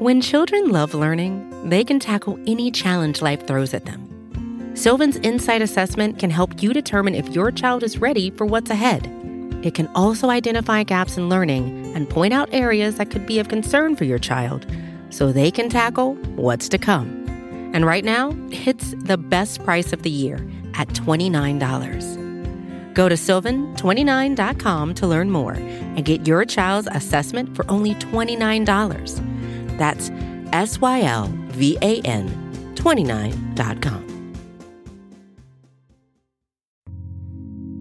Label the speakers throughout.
Speaker 1: When children love learning, they can tackle any challenge life throws at them. Sylvan's Insight Assessment can help you determine if your child is ready for what's ahead. It can also identify gaps in learning and point out areas that could be of concern for your child so they can tackle what's to come. And right now, it's the best price of the year at $29. Go to sylvan29.com to learn more and get your child's assessment for only $29. That's S Y L V A N 29.com.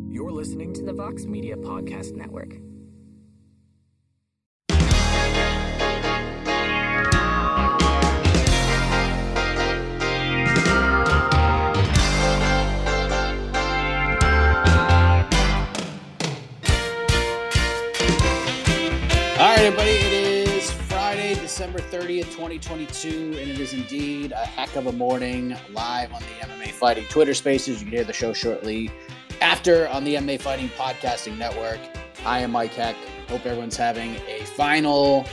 Speaker 2: You're listening to the Vox Media Podcast Network.
Speaker 3: All right, everybody. December 30th, 2022, and it is indeed a heck of a morning live on the MMA Fighting Twitter Spaces. You can hear the show shortly after on the MMA Fighting Podcasting Network. I am Mike Heck. Hope everyone's having a final,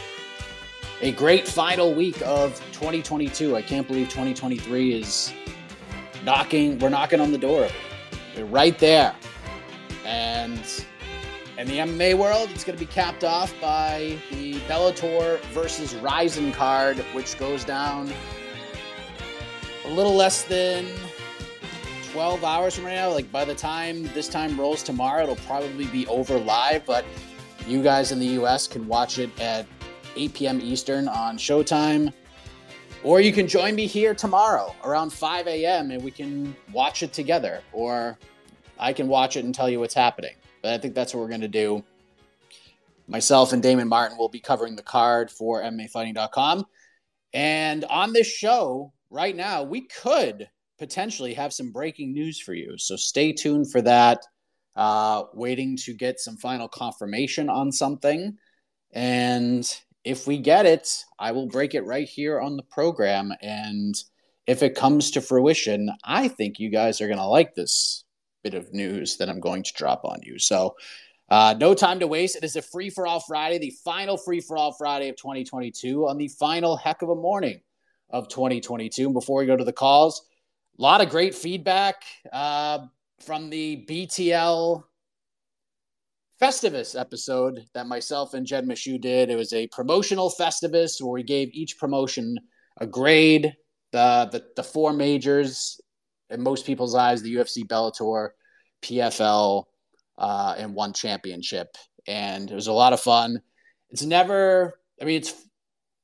Speaker 3: a great final week of 2022. I can't believe 2023 is knocking, we're knocking on the door. We're right there. And in the MMA world, it's going to be capped off by the Bellator versus Rizin card, which goes down a little less than 12 hours from right now. Like by the time this time rolls tomorrow, it'll probably be over live, but you guys in the US can watch it at 8 p.m. Eastern on Showtime. Or you can join me here tomorrow around 5 a.m. and we can watch it together. Or I can watch it and tell you what's happening. But I think that's what we're going to do. Myself and Damon Martin will be covering the card for MMAfighting.com. And on this show right now, we could potentially have some breaking news for you. So stay tuned for that. Uh, waiting to get some final confirmation on something. And if we get it, I will break it right here on the program. And if it comes to fruition, I think you guys are going to like this bit of news that I'm going to drop on you. So, uh, no time to waste. It is a free for all Friday, the final free for all Friday of 2022, on the final heck of a morning of 2022. And before we go to the calls, a lot of great feedback uh, from the BTL Festivus episode that myself and Jed Meshew did. It was a promotional Festivus where we gave each promotion a grade. The, the, the four majors, in most people's eyes, the UFC, Bellator, PFL, uh, and one championship. And it was a lot of fun. It's never, I mean, it's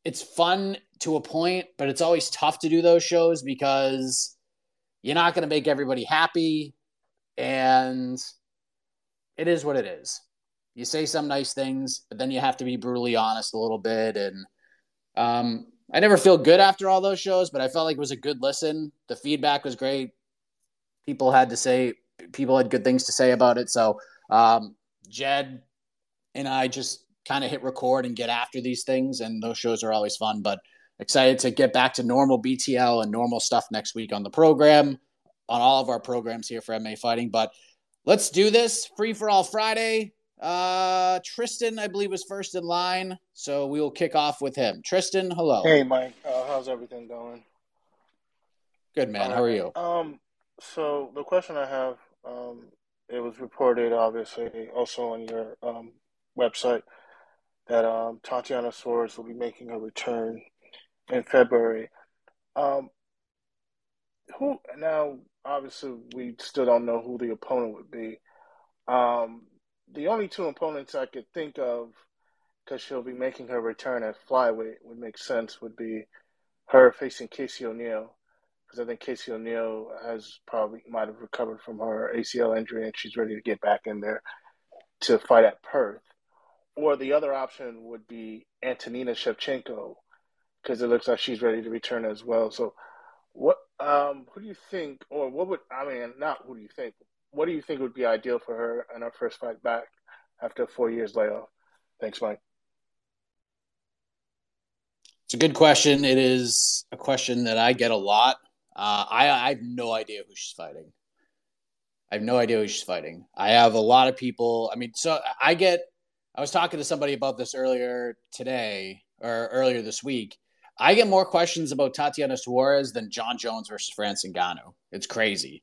Speaker 3: it's fun to a point, but it's always tough to do those shows because you're not going to make everybody happy, and it is what it is. You say some nice things, but then you have to be brutally honest a little bit. And um, I never feel good after all those shows, but I felt like it was a good listen. The feedback was great. People had to say, people had good things to say about it. So um, Jed and I just kind of hit record and get after these things, and those shows are always fun. But excited to get back to normal BTL and normal stuff next week on the program, on all of our programs here for MMA Fighting. But let's do this free for all Friday. Uh, Tristan, I believe, was first in line, so we will kick off with him. Tristan, hello.
Speaker 4: Hey, Mike. Uh, how's everything going?
Speaker 3: Good man. How are you?
Speaker 4: Um, so the question I have, um, it was reported, obviously, also on your um, website that um, Tatiana will be making a return in February. Um, who now? Obviously, we still don't know who the opponent would be. Um, the only two opponents I could think of, because she'll be making her return at flyweight, would make sense. Would be her facing Casey O'Neill because I think Casey O'Neill has probably might have recovered from her ACL injury and she's ready to get back in there to fight at Perth. Or the other option would be Antonina Shevchenko because it looks like she's ready to return as well. So, what um, who do you think, or what would I mean? Not who do you think? What do you think would be ideal for her in her first fight back after four years layoff? Thanks, Mike.
Speaker 3: It's a good question. It is a question that I get a lot. Uh, I, I have no idea who she's fighting. I have no idea who she's fighting. I have a lot of people. I mean, so I get. I was talking to somebody about this earlier today or earlier this week. I get more questions about Tatiana Suarez than John Jones versus Francis Ngannou. It's crazy.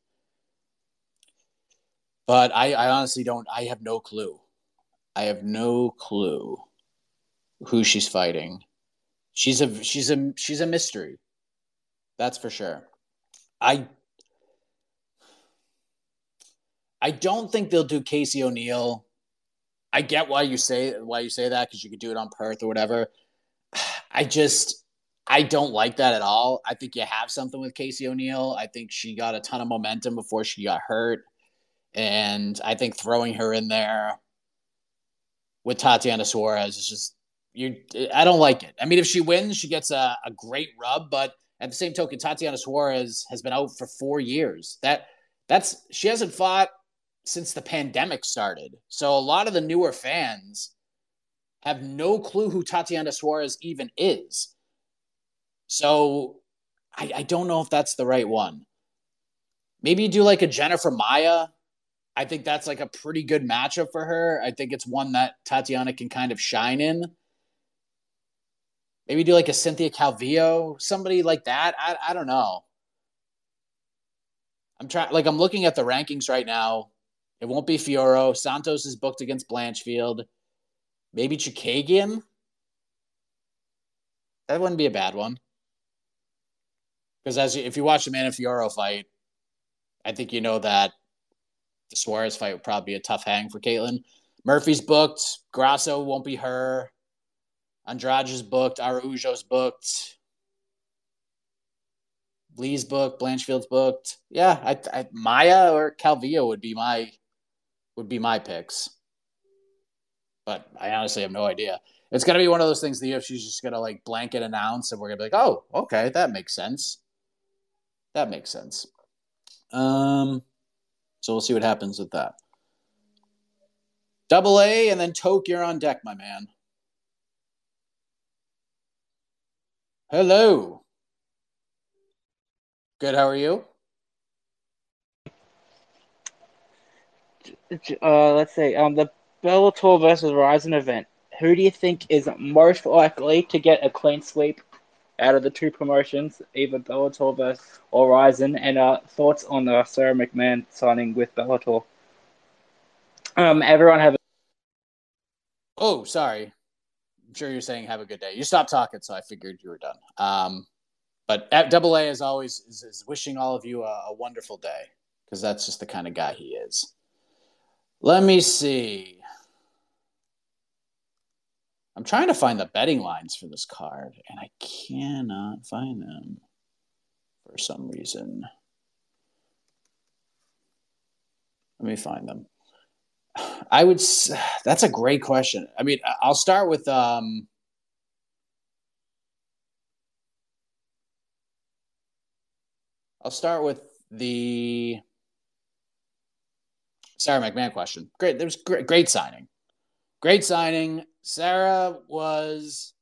Speaker 3: But I, I honestly don't. I have no clue. I have no clue who she's fighting. She's a she's a she's a mystery. That's for sure. I I don't think they'll do Casey O'Neill. I get why you say why you say that because you could do it on Perth or whatever. I just I don't like that at all. I think you have something with Casey O'Neill. I think she got a ton of momentum before she got hurt. And I think throwing her in there with Tatiana Suarez is just you I don't like it. I mean, if she wins, she gets a, a great rub, but at the same token, Tatiana Suarez has been out for four years. That that's she hasn't fought since the pandemic started. So a lot of the newer fans have no clue who Tatiana Suarez even is. So I, I don't know if that's the right one. Maybe do like a Jennifer Maia. I think that's like a pretty good matchup for her. I think it's one that Tatiana can kind of shine in. Maybe do like a Cynthia Calvillo, somebody like that. I, I don't know. I'm trying, like, I'm looking at the rankings right now. It won't be Fiorot. Santos is booked against Blanchfield. Maybe Chookagian. That wouldn't be a bad one. Because as you, if you watch the Fiorot fight, I think you know that the Suarez fight would probably be a tough hang for Caitlin. Murphy's booked. Grasso won't be her. Andrade's booked. Araujo's booked. Lee's booked. Blanchfield's booked. Yeah, I, I, Maia or Calvillo would be my would be my picks. But I honestly have no idea. It's gonna be one of those things the UFC's just gonna like blanket announce, and we're gonna be like, oh, okay, that makes sense. That makes sense. Um, so we'll see what happens with that. Double A and then Toke, you're on deck, my man. Hello. Good. How are you?
Speaker 5: Uh, let's see. um the Bellator versus Rizin event. Who do you think is most likely to get a clean sweep out of the two promotions, either Bellator versus or Rizin? And uh, thoughts on the Sara McMann signing with Bellator? Um, everyone have. A-
Speaker 3: oh, sorry. I'm sure you're saying have a good day. You stopped talking, so I figured you were done. Um, but at Double A, as always, is, is wishing all of you a, a wonderful day because that's just the kind of guy he is. Let me see. I'm trying to find the betting lines for this card, and I cannot find them for some reason. Let me find them. I would. That's a great question. I mean, I'll start with. Um, I'll start with the Sara McMann question. Great. There was great, great signing. Great signing. Sarah was.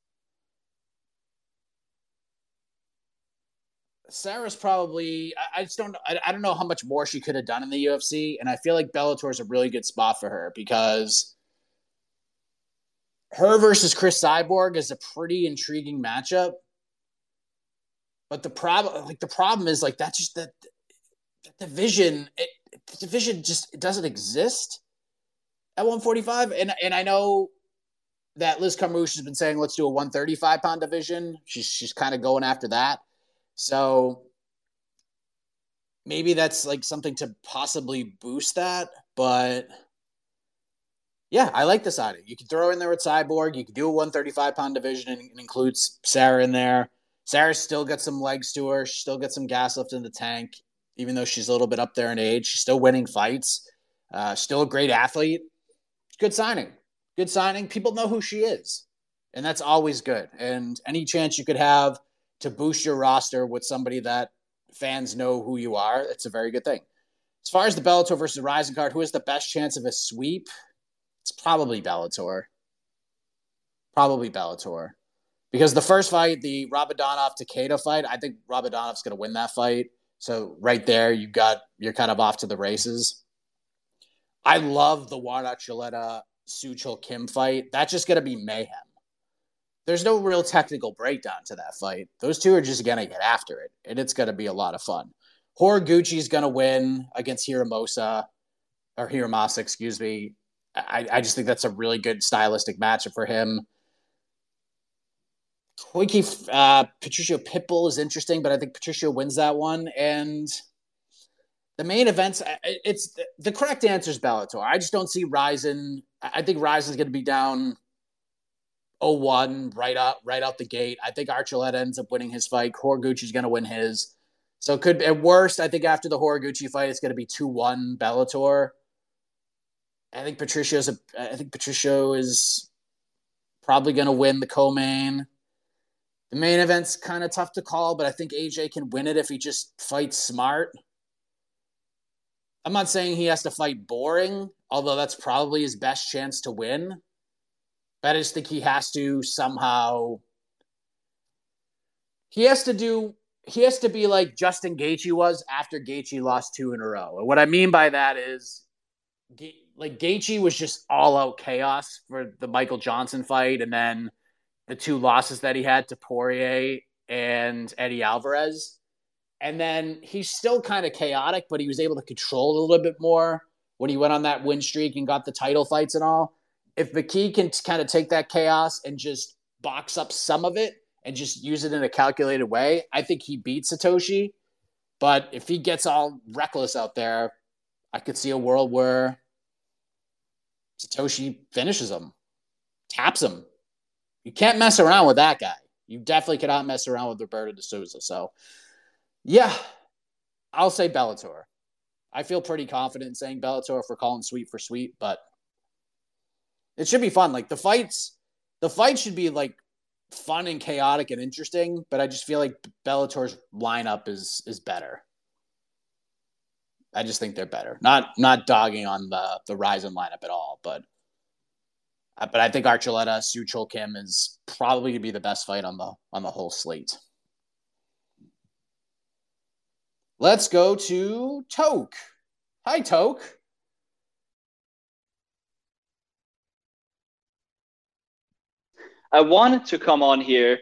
Speaker 3: Sarah's probably. I, I just don't. I, I don't know how much more she could have done in the UFC, and I feel like Bellator is a really good spot for her because her versus Cris Cyborg is a pretty intriguing matchup. But the problem, like the problem is, like that's just that, that division. It, the division just doesn't exist at 145. And and I know that Liz Carmouche has been saying let's do a 135 pound division. She's she's kind of going after that. So maybe that's like something to possibly boost that. But yeah, I like this idea. You can throw in there with Cyborg. You can do a 135 pound division and, and includes Sarah in there. Sarah's still got some legs to her. She still got some gas left in the tank, even though she's a little bit up there in age. She's still winning fights. Uh, still a great athlete. Good signing. Good signing. People know who she is, and that's always good. And any chance you could have to boost your roster with somebody that fans know who you are, it's a very good thing. As far as the Bellator versus Rizin card, who has the best chance of a sweep? It's probably Bellator. Probably Bellator. Because the first fight, the Rabadanov Takeda fight, I think Rabadanov's going to win that fight. So right there, you got you're kind of off to the races. I love the Juan Archuleta Soo Kim fight. That's just going to be mayhem. There's no real technical breakdown to that fight. Those two are just going to get after it, and it's going to be a lot of fun. Horiguchi's going to win against Hiramosa, or Hiramasa, excuse me. I, I just think that's a really good stylistic matchup for him. Koike uh, Patricio Pitbull is interesting, but I think Patricio wins that one. And the main events, it's the correct answer is Bellator. I just don't see Rizin. I think Rizin's going to be down 0-1 right out right out the gate. I think Archuleta ends up winning his fight. Horiguchi's going to win his. So it could at worst, I think after the Horiguchi fight, it's going to be 2-1 Bellator. I think Patricio's a, I think Patricio is probably going to win the co-main. The main event's kind of tough to call, but I think AJ can win it if he just fights smart. I'm not saying he has to fight boring, although that's probably his best chance to win. I just think he has to somehow. He has to do. He has to be like Justin Gaethje was after Gaethje lost two in a row. And what I mean by that is, like Gaethje was just all out chaos for the Michael Johnson fight, and then the two losses that he had to Poirier and Eddie Alvarez. And then he's still kind of chaotic, but he was able to control a little bit more when he went on that win streak and got the title fights and all. If McKee can kind of take that chaos and just box up some of it and just use it in a calculated way, I think he beats Satoshi. But if he gets all reckless out there, I could see a world where Satoshi finishes him, taps him, you can't mess around with that guy. You definitely cannot mess around with Roberto de Souza. So, yeah, I'll say Bellator. I feel pretty confident saying Bellator for calling sweet for sweet, but it should be fun. Like the fights, the fight should be like fun and chaotic and interesting, but I just feel like Bellator's lineup is is better. I just think they're better. Not not dogging on the the Rizin lineup at all, but but I think Archuleta Chul Kim is probably to be the best fight on the on the whole slate. Let's go to Toke. Hi, Toke.
Speaker 6: I wanted to come on here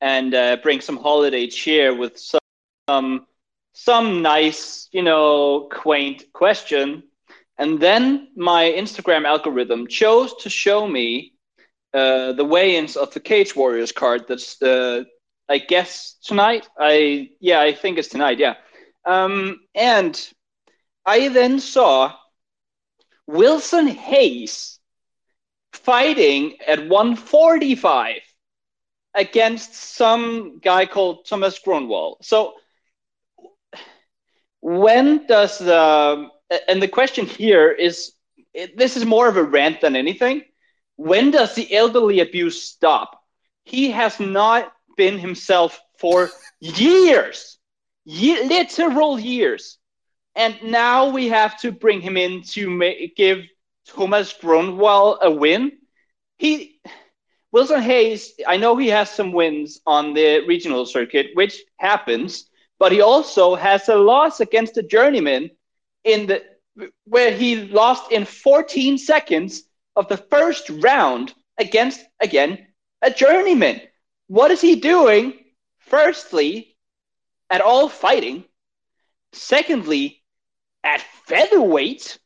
Speaker 6: and uh, bring some holiday cheer with some some nice, you know, quaint question and then my Instagram algorithm chose to show me uh, the weigh-ins of the Cage Warriors card. That's uh, I guess tonight. I yeah, I think it's tonight. Yeah, um, and I then saw Wilson Reis fighting at 145 against some guy called Thomas Grunwald. So when does the and the question here is this is more of a rant than anything. When does the elderly abuse stop? He has not been himself for years, ye- literal years. And now we have to bring him in to ma- give Thomas Grunwald a win. He Wilson Reis, I know he has some wins on the regional circuit, which happens, but he also has a loss against a journeyman in the where he lost in 14 seconds of the first round against again a journeyman. What is he doing? Firstly, at all fighting. Secondly, at featherweight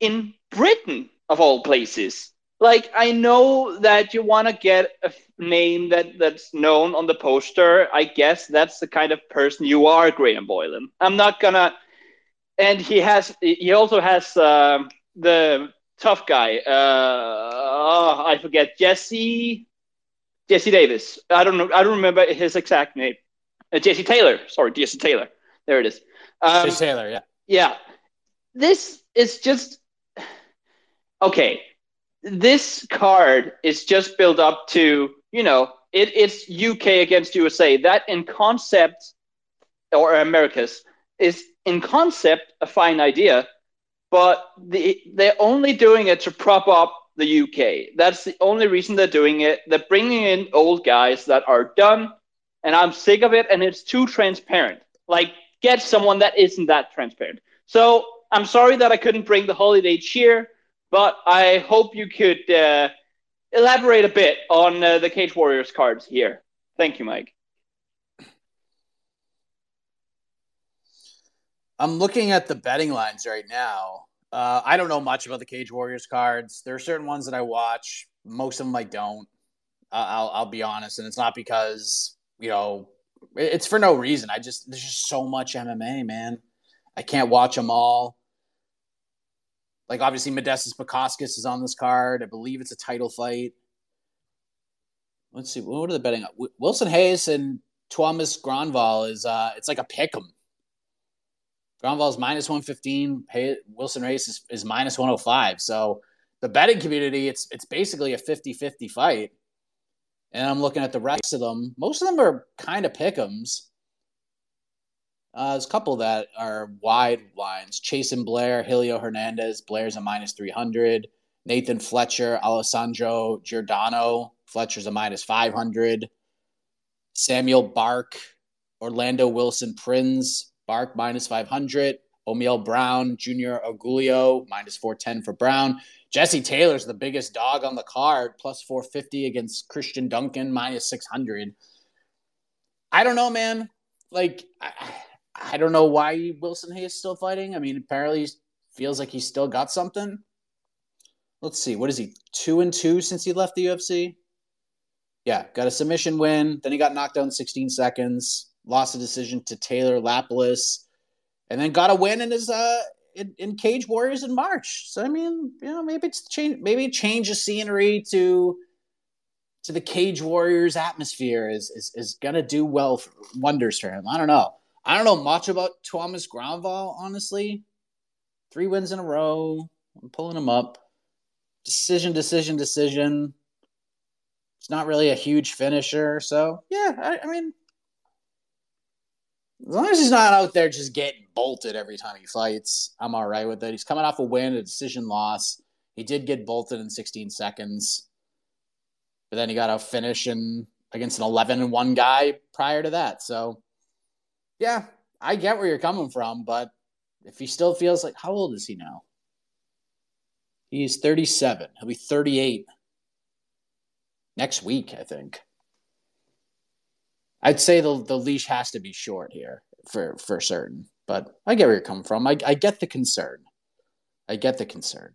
Speaker 6: in Britain of all places. Like I know that you want to get a name that that's known on the poster. I guess that's the kind of person you are, Graham Boylan. I'm not gonna and he has he also has uh, the tough guy. Uh, oh, I forget Jesse. Jesse Davis. I don't know. I don't remember his exact name. Uh, Jesse Taylor. Sorry, Jesse Taylor. There it is.
Speaker 3: Um, Jesse Taylor. Yeah.
Speaker 6: Yeah. This is just okay. This card is just built up to you know it, it's UK against USA. That in concept or Americas is in concept a fine idea, but the, they're only doing it to prop up the UK. That's the only reason they're doing it. They're bringing in old guys that are done, and I'm sick of it. And it's too transparent. Like, get someone that isn't that transparent. So I'm sorry that I couldn't bring the holiday cheer, but I hope you could uh, elaborate a bit on uh, the Cage Warriors cards here. Thank you, Mike.
Speaker 3: I'm looking at the betting lines right now. Uh, I don't know much about the Cage Warriors cards. There are certain ones that I watch. Most of them I don't. Uh, I'll I'll be honest, and it's not because you know it's for no reason. I just there's just so much MMA, man. I can't watch them all. Like obviously, Modestas Bukauskas is on this card. I believe it's a title fight. Let's see. What are the betting? Wilson Reis and Thomas Granval is uh, it's like a pick 'em. Granval is minus 115. Wilson Reis is, is minus 105. So the betting community, it's it's basically a 50-50 fight. And I'm looking at the rest of them. Most of them are kind of pick'ems. Uh, there's a couple that are wide lines. Chasen Blair, Helio Hernandez. Blair's a minus 300. Nathan Fletcher, Alessandro Giordano. Fletcher's a minus 500. Samuel Bark, Orlando Wilson Prinz, Bark minus 500. Omiel Brown, Junior Ogulio, minus 410 for Brown. Jesse Taylor's the biggest dog on the card, plus 450 against Christian Duncan, minus 600. I don't know, man. Like, I, I don't know why Wilson Reis is still fighting. I mean, apparently he feels like he's still got something. Let's see. What is he? Two and two since he left the UFC? Yeah, got a submission win. Then he got knocked in 16 seconds lost a decision to Taylor Lapilus, and then got a win in his uh in, in Cage Warriors in March. So I mean, you know, maybe it's change maybe change of scenery to to the Cage Warriors atmosphere is is, is gonna do well for, wonders for him. I don't know. I don't know much about Thomas Granville, honestly. Three wins in a row. I'm pulling him up. Decision, decision, decision. It's not really a huge finisher, so yeah. I, I mean, as long as he's not out there just getting bolted every time he fights, I'm all right with it. He's coming off a win, a decision loss. He did get bolted in 16 seconds, but then he got a finish in, against an 11 and 1 guy prior to that. So, yeah, I get where you're coming from, but if he still feels like, how old is he now? He's 37. He'll be 38 next week, I think. I'd say the the leash has to be short here for for certain. But I get where you're coming from. I, I get the concern. I get the concern.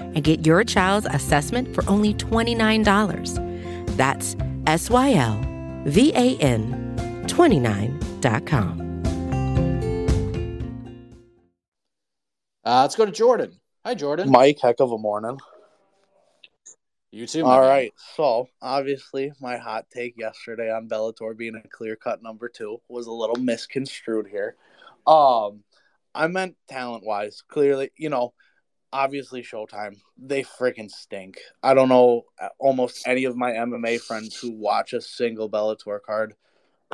Speaker 1: and get your child's assessment for only $29. That's S Y L V A N 29.com.
Speaker 3: Uh, let's go to Jordan. Hi, Jordan.
Speaker 7: Mike, heck of a morning.
Speaker 3: You too.
Speaker 7: All right. So, obviously, my hot take yesterday on Bellator being a clear cut number two was a little misconstrued here. Um, I meant talent wise. Clearly, you know, obviously, Showtime, they freaking stink. I don't know almost any of my MMA friends who watch a single Bellator card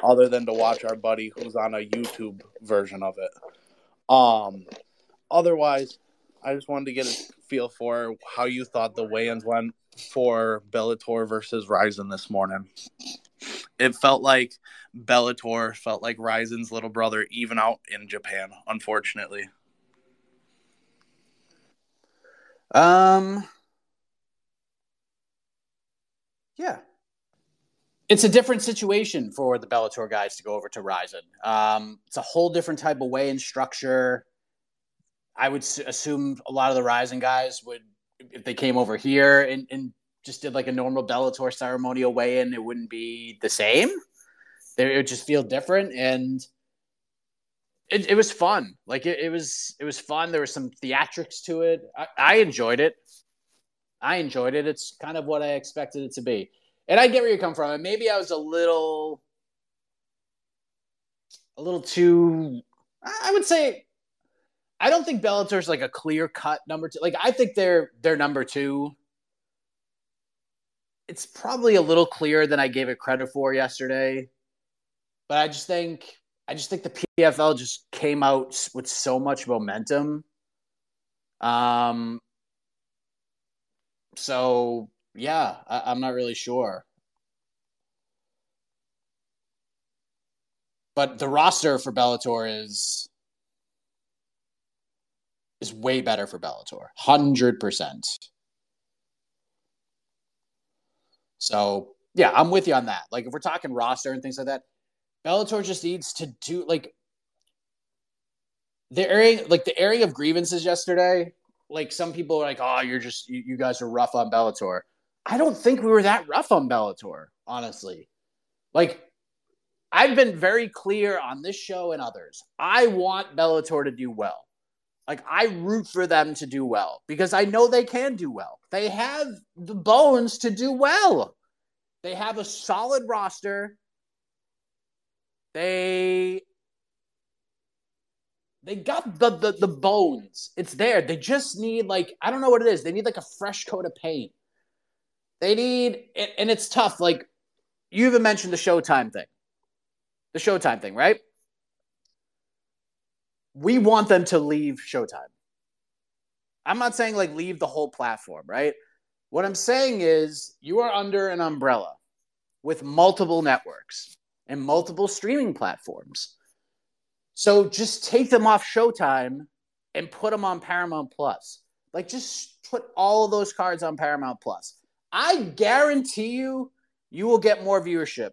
Speaker 7: other than to watch our buddy who's on a YouTube version of it. Um, otherwise, I just wanted to get a feel for how you thought the weigh-ins went for Bellator versus Rizin this morning. It felt like Bellator felt like Rizin's little brother, even out in Japan. Unfortunately.
Speaker 3: Um. Yeah. It's a different situation for the Bellator guys to go over to Rizin. Um, it's a whole different type of weigh-in structure. I would assume a lot of the Rizin guys would, if they came over here and, and just did like a normal Bellator ceremonial weigh-in, it wouldn't be the same. It would just feel different, and it, it was fun. Like it, it was, it was fun. There was some theatrics to it. I, I enjoyed it. I enjoyed it. It's kind of what I expected it to be, and I get where you come from. And maybe I was a little, a little too. I would say I don't think Bellator's like a clear cut number two. Like I think they're they're number two. It's probably a little clearer than I gave it credit for yesterday. But I just think I just think the PFL just came out with so much momentum. Um so yeah, I, I'm not really sure. But the roster for Bellator is is way better for Bellator. 100%. So, yeah, I'm with you on that. Like, if we're talking roster and things like that, Bellator just needs to do, like, the airing, like, the airing of grievances yesterday, like, some people are like, oh, you're just, you, you guys are rough on Bellator. I don't think we were that rough on Bellator, honestly. Like, I've been very clear on this show and others. I want Bellator to do well. Like I root for them to do well because I know they can do well. They have the bones to do well. They have a solid roster. They they got the, the the bones. It's there. They just need like I don't know what it is. They need like a fresh coat of paint. They need and it's tough. Like you even mentioned the Showtime thing. The Showtime thing, right? we want them to leave Showtime. I'm not saying like leave the whole platform, right? What I'm saying is you are under an umbrella with multiple networks and multiple streaming platforms. So just take them off Showtime and put them on Paramount Plus. Like just put all of those cards on Paramount Plus. I guarantee you you will get more viewership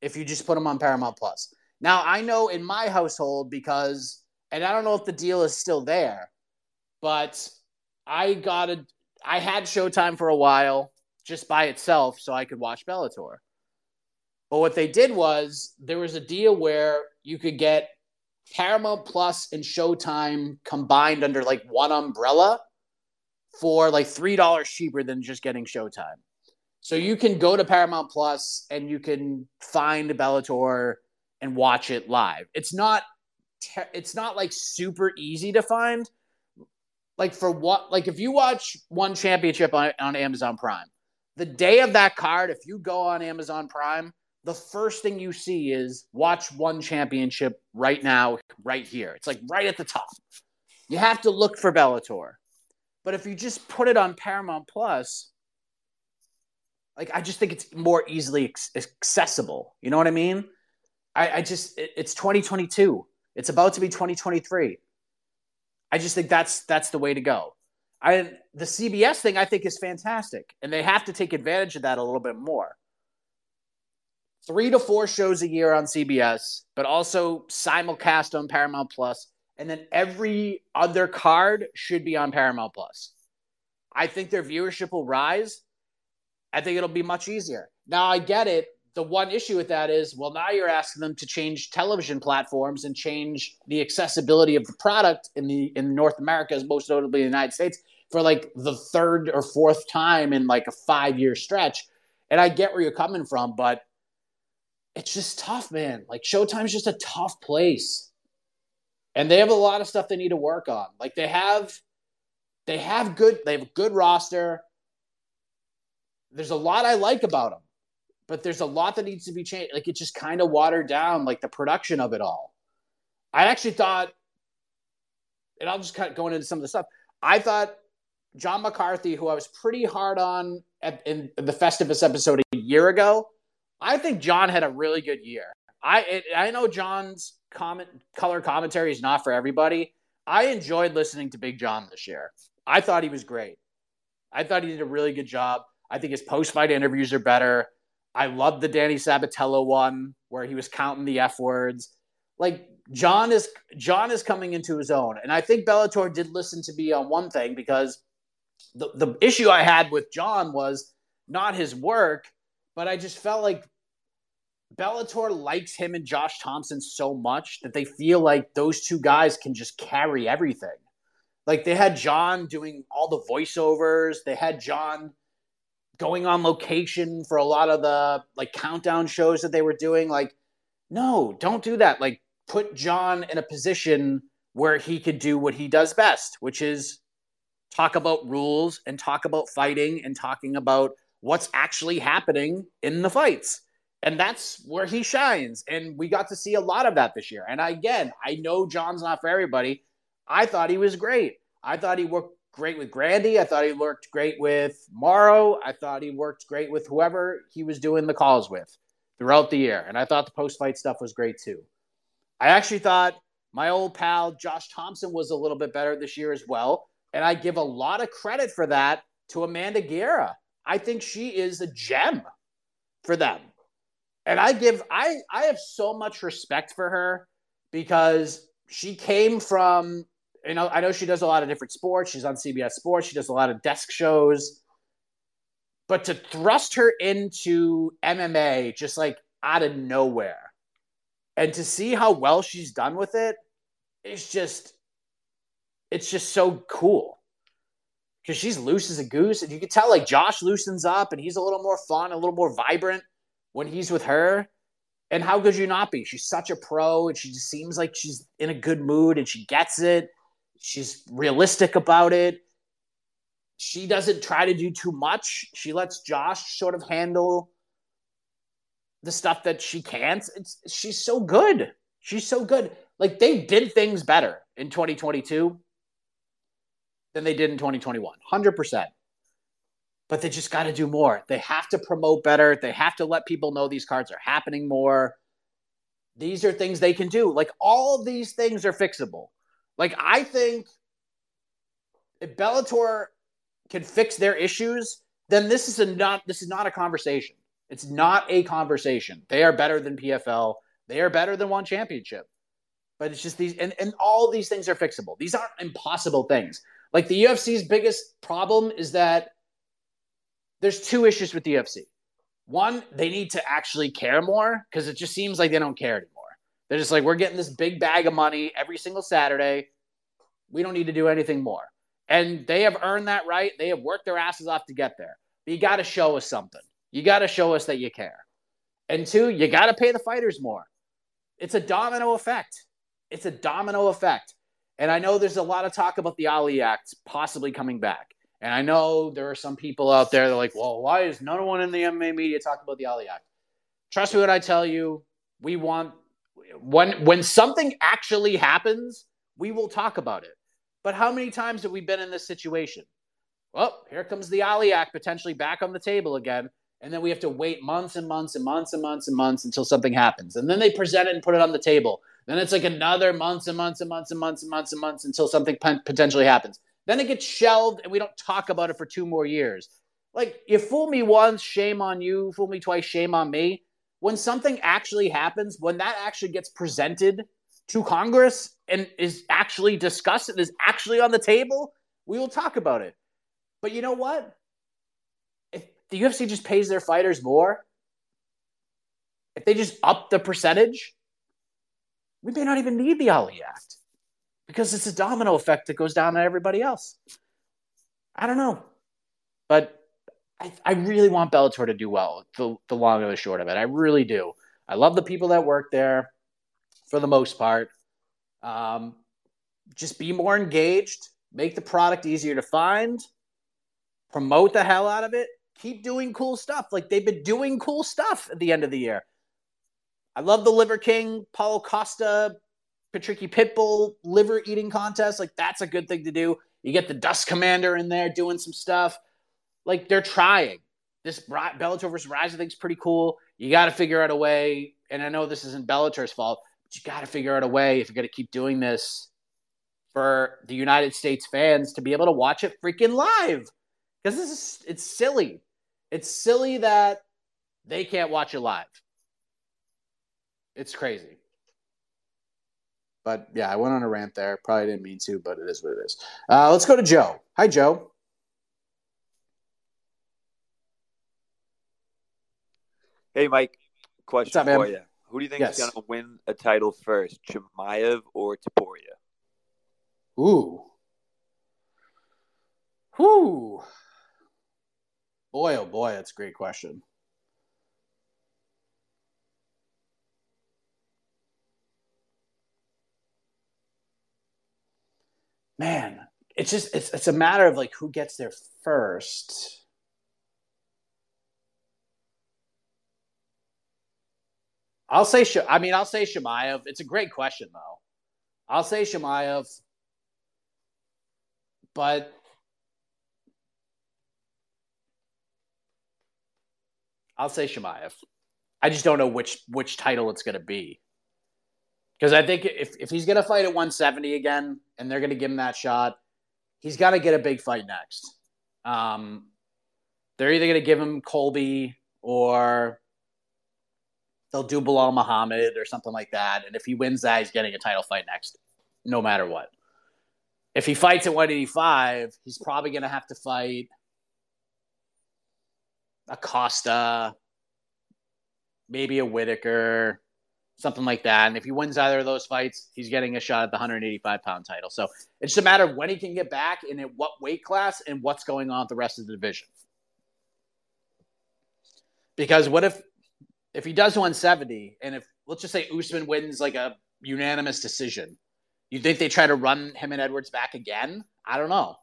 Speaker 3: if you just put them on Paramount Plus. Now, I know in my household because and I don't know if the deal is still there, but I got a I had Showtime for a while just by itself so I could watch Bellator. But what they did was there was a deal where you could get Paramount Plus and Showtime combined under like one umbrella for like $3 cheaper than just getting Showtime. So you can go to Paramount Plus and you can find Bellator and watch it live. It's not te- it's not like super easy to find. Like for what like if you watch one championship on, on Amazon Prime, the day of that card, if you go on Amazon Prime, the first thing you see is watch one championship right now, right here. It's like right at the top. You have to look for Bellator. But if you just put it on Paramount Plus, like I just think it's more easily accessible. You know what I mean? I, I just it, it's 2022. It's about to be 2023. I just think that's that's the way to go. I the CBS thing I think is fantastic, and they have to take advantage of that a little bit more. Three to four shows a year on CBS, but also simulcast on Paramount Plus, and then every other card should be on Paramount Plus. I think their viewership will rise. I think it'll be much easier. Now I get it. The one issue with that is, well, now you're asking them to change television platforms and change the accessibility of the product in the in North America, most notably the United States, for like the third or fourth time in like a five year stretch. And I get where you're coming from, but it's just tough, man. Like Showtime's just a tough place. And they have a lot of stuff they need to work on. Like they have they have good they have a good roster. There's a lot I like about them, but there's a lot that needs to be changed. Like it just kind of watered down like the production of it all. I actually thought and I'll just kind of go into some of the stuff. I thought John McCarthy, who I was pretty hard on at, in the Festivus episode a year ago, I think John had a really good year. I it, I know John's comment color commentary is not for everybody. I enjoyed listening to Big John this year. I thought he was great. I thought he did a really good job. I think his post fight interviews are better. I love the Danny Sabatello one where he was counting the F words. Like John is John is coming into his own. And I think Bellator did listen to me on one thing because the, the issue I had with John was not his work, but I just felt like Bellator likes him and Josh Thompson so much that they feel like those two guys can just carry everything. Like they had John doing all the voiceovers, they had John going on location for a lot of the like countdown shows that they were doing. Like, no, don't do that. Like, put John in a position where he could do what he does best, which is talk about rules and talk about fighting and talking about what's actually happening in the fights. And that's where he shines. And we got to see a lot of that this year. And again, I know John's not for everybody. I thought he was great. I thought he worked great with Grande. I thought he worked great with Mauro. I thought he worked great with whoever he was doing the calls with throughout the year. And I thought the post fight stuff was great too. I actually thought my old pal Josh Thompson was a little bit better this year as well. And I give a lot of credit for that to Amanda Guerra. I think she is a gem for them. And I give I I have so much respect for her because she came from you know I know she does a lot of different sports. She's on CBS Sports. She does a lot of desk shows. But to thrust her into MMA just like out of nowhere and to see how well she's done with it is just it's just so cool because she's loose as a goose, and you can tell like Josh loosens up, and he's a little more fun, a little more vibrant when he's with her. And how could you not be? She's such a pro, and she just seems like she's in a good mood, and she gets it. She's realistic about it. She doesn't try to do too much. She lets Josh sort of handle the stuff that she can't. It's she's so good. She's so good. Like they did things better in 2022 than they did in 2021. 100%. But they just got to do more. They have to promote better. They have to let people know these cards are happening more. These are things they can do. Like all of these things are fixable. Like I think if Bellator can fix their issues, then this is a not this is not a conversation. It's not a conversation. They are better than PFL. They are better than one championship. But it's just these and, and all these things are fixable. These aren't impossible things. Like the UFC's biggest problem is that there's two issues with the UFC. One, they need to actually care more because it just seems like they don't care anymore. They're just like, we're getting this big bag of money every single Saturday. We don't need to do anything more. And they have earned that right. They have worked their asses off to get there. But you got to show us something. You got to show us that you care. And two, you got to pay the fighters more. It's a domino effect. It's a domino effect. And I know there's a lot of talk about the Ali Act possibly coming back. And I know there are some people out there that are like, well, why is no one in the MMA media talking about the Ali Act? Trust me when I tell you, we want when when something actually happens, we will talk about it. But how many times have we been in this situation? Well, here comes the Ali Act potentially back on the table again. And then we have to wait months and months and months and months and months until something happens. And then they present it and put it on the table. Then it's like another months and months and months and months and months and months until something potentially happens. Then it gets shelved and we don't talk about it for two more years. Like, you fool me once, shame on you. Fool me twice, shame on me. when something actually happens, when that actually gets presented to Congress and is actually discussed and is actually on the table, we will talk about it. But you know what? If the UFC just pays their fighters more, if they just up the percentage, we may not even need the Ali Act because it's a domino effect that goes down on everybody else. I don't know. But I, I really want Bellator to do well, the, the long and the short of it. I really do. I love the people that work there for the most part. Um, just be more engaged, make the product easier to find, promote the hell out of it, keep doing cool stuff. Like they've been doing cool stuff at the end of the year. I love the Liver King, Paulo Costa, Patricky Pitbull liver eating contest. Like that's a good thing to do. You get the Dust Commander in there doing some stuff. Like they're trying. This Bellator versus Rizin, is pretty cool. You got to figure out a way, and I know this isn't Bellator's fault, but you got to figure out a way if you're going to keep doing this for the United States fans to be able to watch it freaking live. Because this is it's silly. It's silly that they can't watch it live. It's crazy. But yeah, I went on a rant there. Probably didn't mean to, but it is what it is. Uh, let's go to Joe. Hi, Joe.
Speaker 8: Hey, Mike. Question
Speaker 3: up, man?
Speaker 8: for you. Who do you think
Speaker 3: Yes.
Speaker 8: is going to win a title first, Chimaev or Topuria?
Speaker 3: Ooh. Whoo. Boy, oh boy, that's a great question. Man, it's just it's it's a matter of like who gets there first. I'll say I mean I'll say Chimaev. It's a great question though. I'll say Chimaev, but I'll say Chimaev. I just don't know which which title it's going to be. Because I think if, if he's going to fight at 170 again and they're going to give him that shot, he's got to get a big fight next. Um, they're either going to give him Colby or they'll do Belal Muhammad or something like that. And if he wins that, he's getting a title fight next, no matter what. If he fights at 185, he's probably going to have to fight Acosta, maybe a Whittaker, something like that. And if he wins either of those fights, he's getting a shot at the 185 pound title. So it's just a matter of when he can get back and at what weight class and what's going on with the rest of the division. Because what if if he does 170 and if let's just say Usman wins like a unanimous decision, you think they try to run him and Edwards back again? I don't know.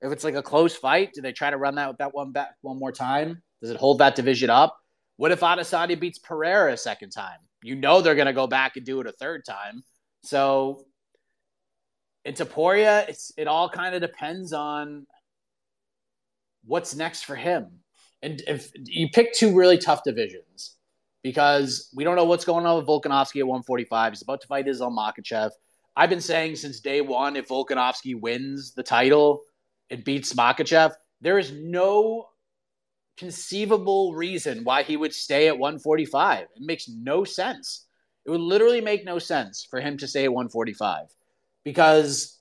Speaker 3: If it's like a close fight, do they try to run that with that one back one more time? Does it hold that division up? What if Adesanya beats Pereira a second time? You know they're going to go back and do it a third time. So in Topuria, it's it all kind of depends on what's next for him. And if you pick two really tough divisions because we don't know what's going on with Volkanovski at 145. He's about to fight Islam Makhachev. I've been saying since day one, if Volkanovski wins the title and beats Makhachev, there is no conceivable reason why he would stay at 145. It makes no sense. It would literally make no sense for him to stay at 145 because,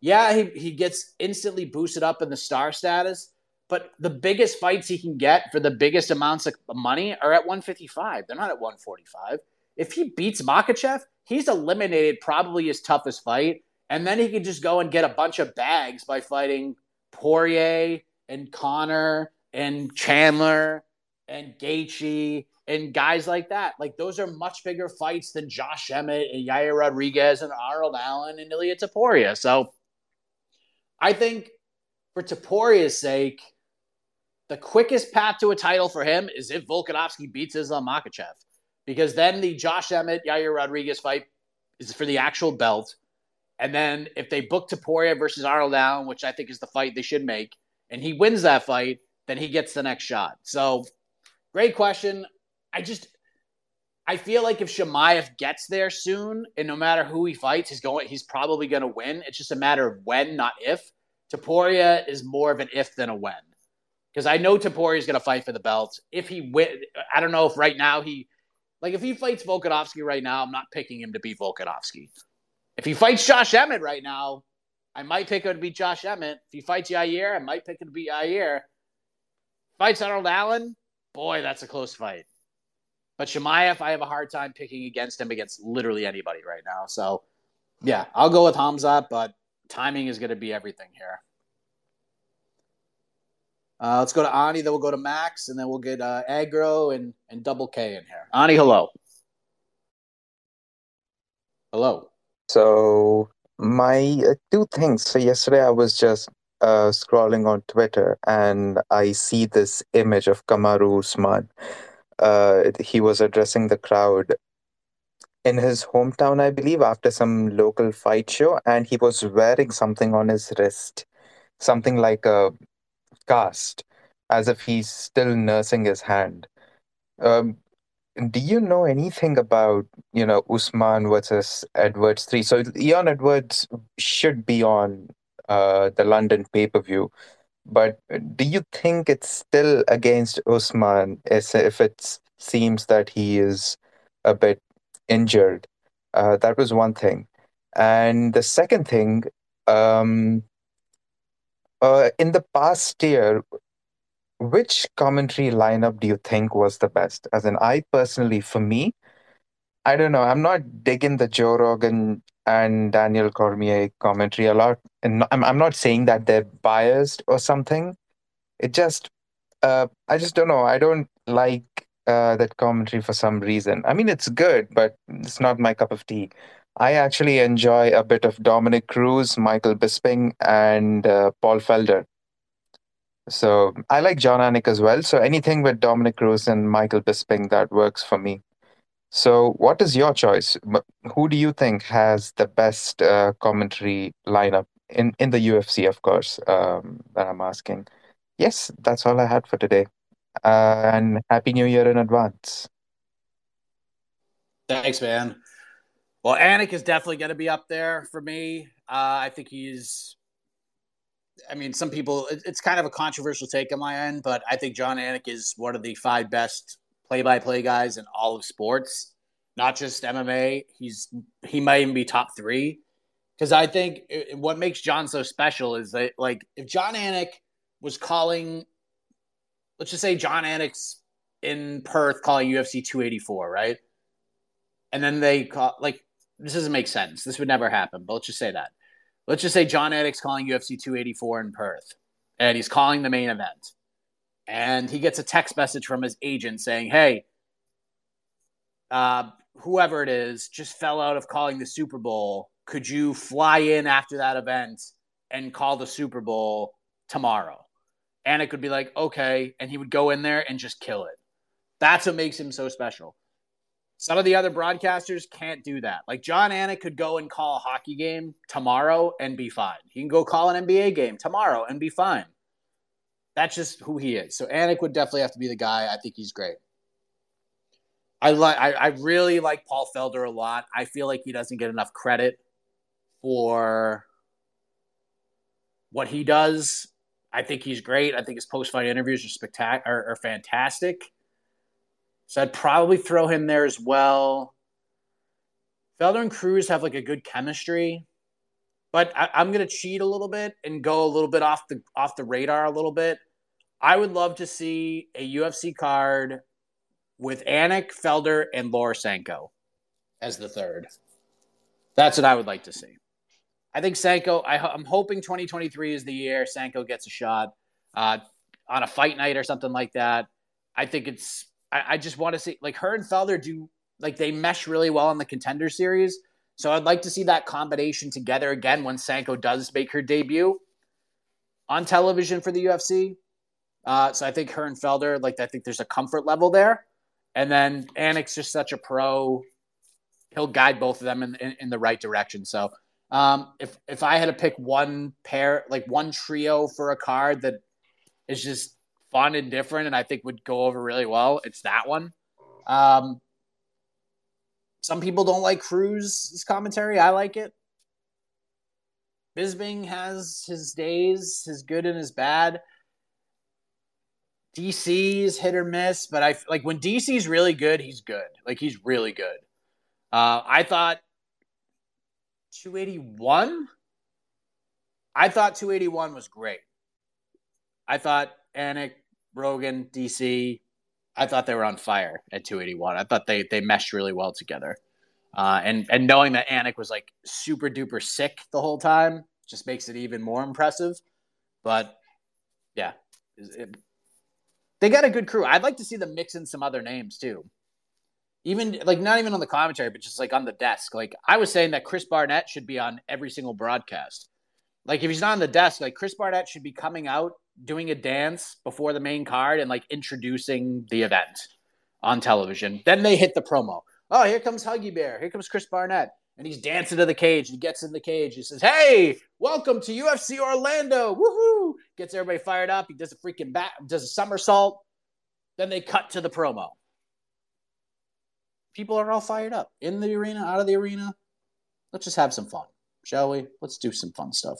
Speaker 3: yeah, he, he gets instantly boosted up in the star status, but the biggest fights he can get for the biggest amounts of money are at 155. They're not at 145. If he beats Makhachev, he's eliminated probably his toughest fight, and then he can just go and get a bunch of bags by fighting Poirier and Conor and Chandler and Gaethje and guys like that. Like those are much bigger fights than Josh Emmett and Yair Rodriguez and Arnold Allen and Ilya Topuria. So I think for Topuria's sake, the quickest path to a title for him is if Volkanovski beats Islam Makhachev. Because then the Josh Emmett, Yair Rodriguez fight is for the actual belt. And then if they book Topuria versus Arnold Allen, which I think is the fight they should make, and he wins that fight, then he gets the next shot. So, great question. I just I feel like if Chimaev gets there soon, and no matter who he fights, he's going he's probably going to win. It's just a matter of when, not if. Topuria is more of an if than a when. because I know Topuria is going to fight for the belt. If he win, I don't know if right now he, like, if he fights Volkanovski right now, I'm not picking him to beat Volkanovski. If he fights Josh Emmett right now, I might pick him to beat Josh Emmett. If he fights Yair, I might pick him to beat Yair. Fights Arnold Allen, boy, that's a close fight. But Chimaev, I have a hard time picking against him against literally anybody right now. So, yeah, I'll go with Hamza, but timing is going to be everything here. Uh, let's go to Ani, then we'll go to Max, and then we'll get uh, Agro and, and Double K in here. Ani, hello. Hello.
Speaker 9: So, my uh, two things. So, yesterday I was just uh, scrolling on Twitter and I see this image of Kamaru Usman. Uh, he was addressing the crowd in his hometown, I believe, after some local fight show, and he was wearing something on his wrist, something like a cast as if he's still nursing his hand. Um, do you know anything about you know Usman versus Edwards three? So Leon Edwards should be on uh, the London pay per view, but do you think it's still against Usman if it seems that he is a bit injured? Uh, that was one thing, and the second thing. Um, uh, in the past year, which commentary lineup do you think was the best? As in, I personally, for me, I don't know. I'm not digging the Joe Rogan and Daniel Cormier commentary a lot, and I'm I'm not saying that they're biased or something. It just, uh, I just don't know. I don't like uh, that commentary for some reason. I mean, it's good, but it's not my cup of tea. I actually enjoy a bit of Dominick Cruz, Michael Bisping, and uh, Paul Felder. So I like Jon Anik as well. So anything with Dominick Cruz and Michael Bisping that works for me. So what is your choice? Who do you think has the best uh, commentary lineup in in the UFC? Of course, um, that I'm asking. Yes, that's all I had for today. Uh, and happy New Year in advance.
Speaker 3: Thanks, man. Well, Anik is definitely going to be up there for me. Uh, I think he's. I mean, some people. It's kind of a controversial take on my end, but I think Jon Anik is one of the five best play-by-play guys in all of sports, not just MMA. He's he might even be top three because I think uh, what makes Jon so special is that like if Jon Anik was calling, let's just say Jon Anik's in Perth calling UFC 284, right? And then they call like this doesn't make sense. This would never happen, but let's just say that. Let's just say Jon Anik's calling UFC 284 in Perth, and he's calling the main event. And he gets a text message from his agent saying, Hey, uh, whoever it is just fell out of calling the Super Bowl. Could you fly in after that event and call the Super Bowl tomorrow? And it could be like, okay. And he would go in there and just kill it. That's what makes him so special. Some of the other broadcasters can't do that. Like Jon Anik could go and call a hockey game tomorrow and be fine. He can go call an NBA game tomorrow and be fine. That's just who he is. So Anik would definitely have to be the guy. I think he's great. I like. I, I really like Paul Felder a lot. I feel like he doesn't get enough credit for what he does. I think he's great. I think his post fight interviews are spectacular, are, are fantastic. So I'd probably throw him there as well. Felder and Cruz have like a good chemistry, but I, am going to cheat a little bit and go a little bit off the off the radar a little bit. I would love to see a UFC card with Anik, Felder, and Laura Sanko as the third. That's what I would like to see. I think Sanko. I, am hoping 2023 is the year Sanko gets a shot uh, on a fight night or something like that. I think it's I, I just want to see like her and Felder do like they mesh really well in the contender series. So I'd like to see that combination together again when Sanko does make her debut on television for the UFC. Uh, so I think her and Felder, like I think there's a comfort level there. And then Anik's just such a pro. He'll guide both of them in, in, in the right direction. So um, if if I had to pick one pair, like one trio for a card that is just fun and different, and I think would go over really well. It's that one. Um, some people don't like Cruz's commentary. I like it. Bisping has his days, his good and his bad. DC's hit or miss, but I like when DC's really good, he's good. Like he's really good. Uh, I thought 281. I thought 281 was great. I thought Anik, Rogan, DC. I thought they were on fire at 281. I thought they they meshed really well together. Uh, and and knowing that Anik was like super duper sick the whole time just makes it even more impressive. But yeah, it, they got a good crew. I'd like to see them mix in some other names too. Even like not even on the commentary, but just like on the desk. Like I was saying that Chris Barnett should be on every single broadcast. Like if he's not on the desk, like Chris Barnett should be coming out doing a dance before the main card and like introducing the event on television. Then they hit the promo. Oh, here comes Huggy Bear. Here comes Chris Barnett. And he's dancing to the cage. He gets in the cage. He says, Hey, welcome to UFC Orlando. Woohoo! Gets everybody fired up. He does a freaking bat, does a somersault. Then they cut to the promo. People are all fired up in the arena, out of the arena. Let's just have some fun, shall we? Let's do some fun stuff.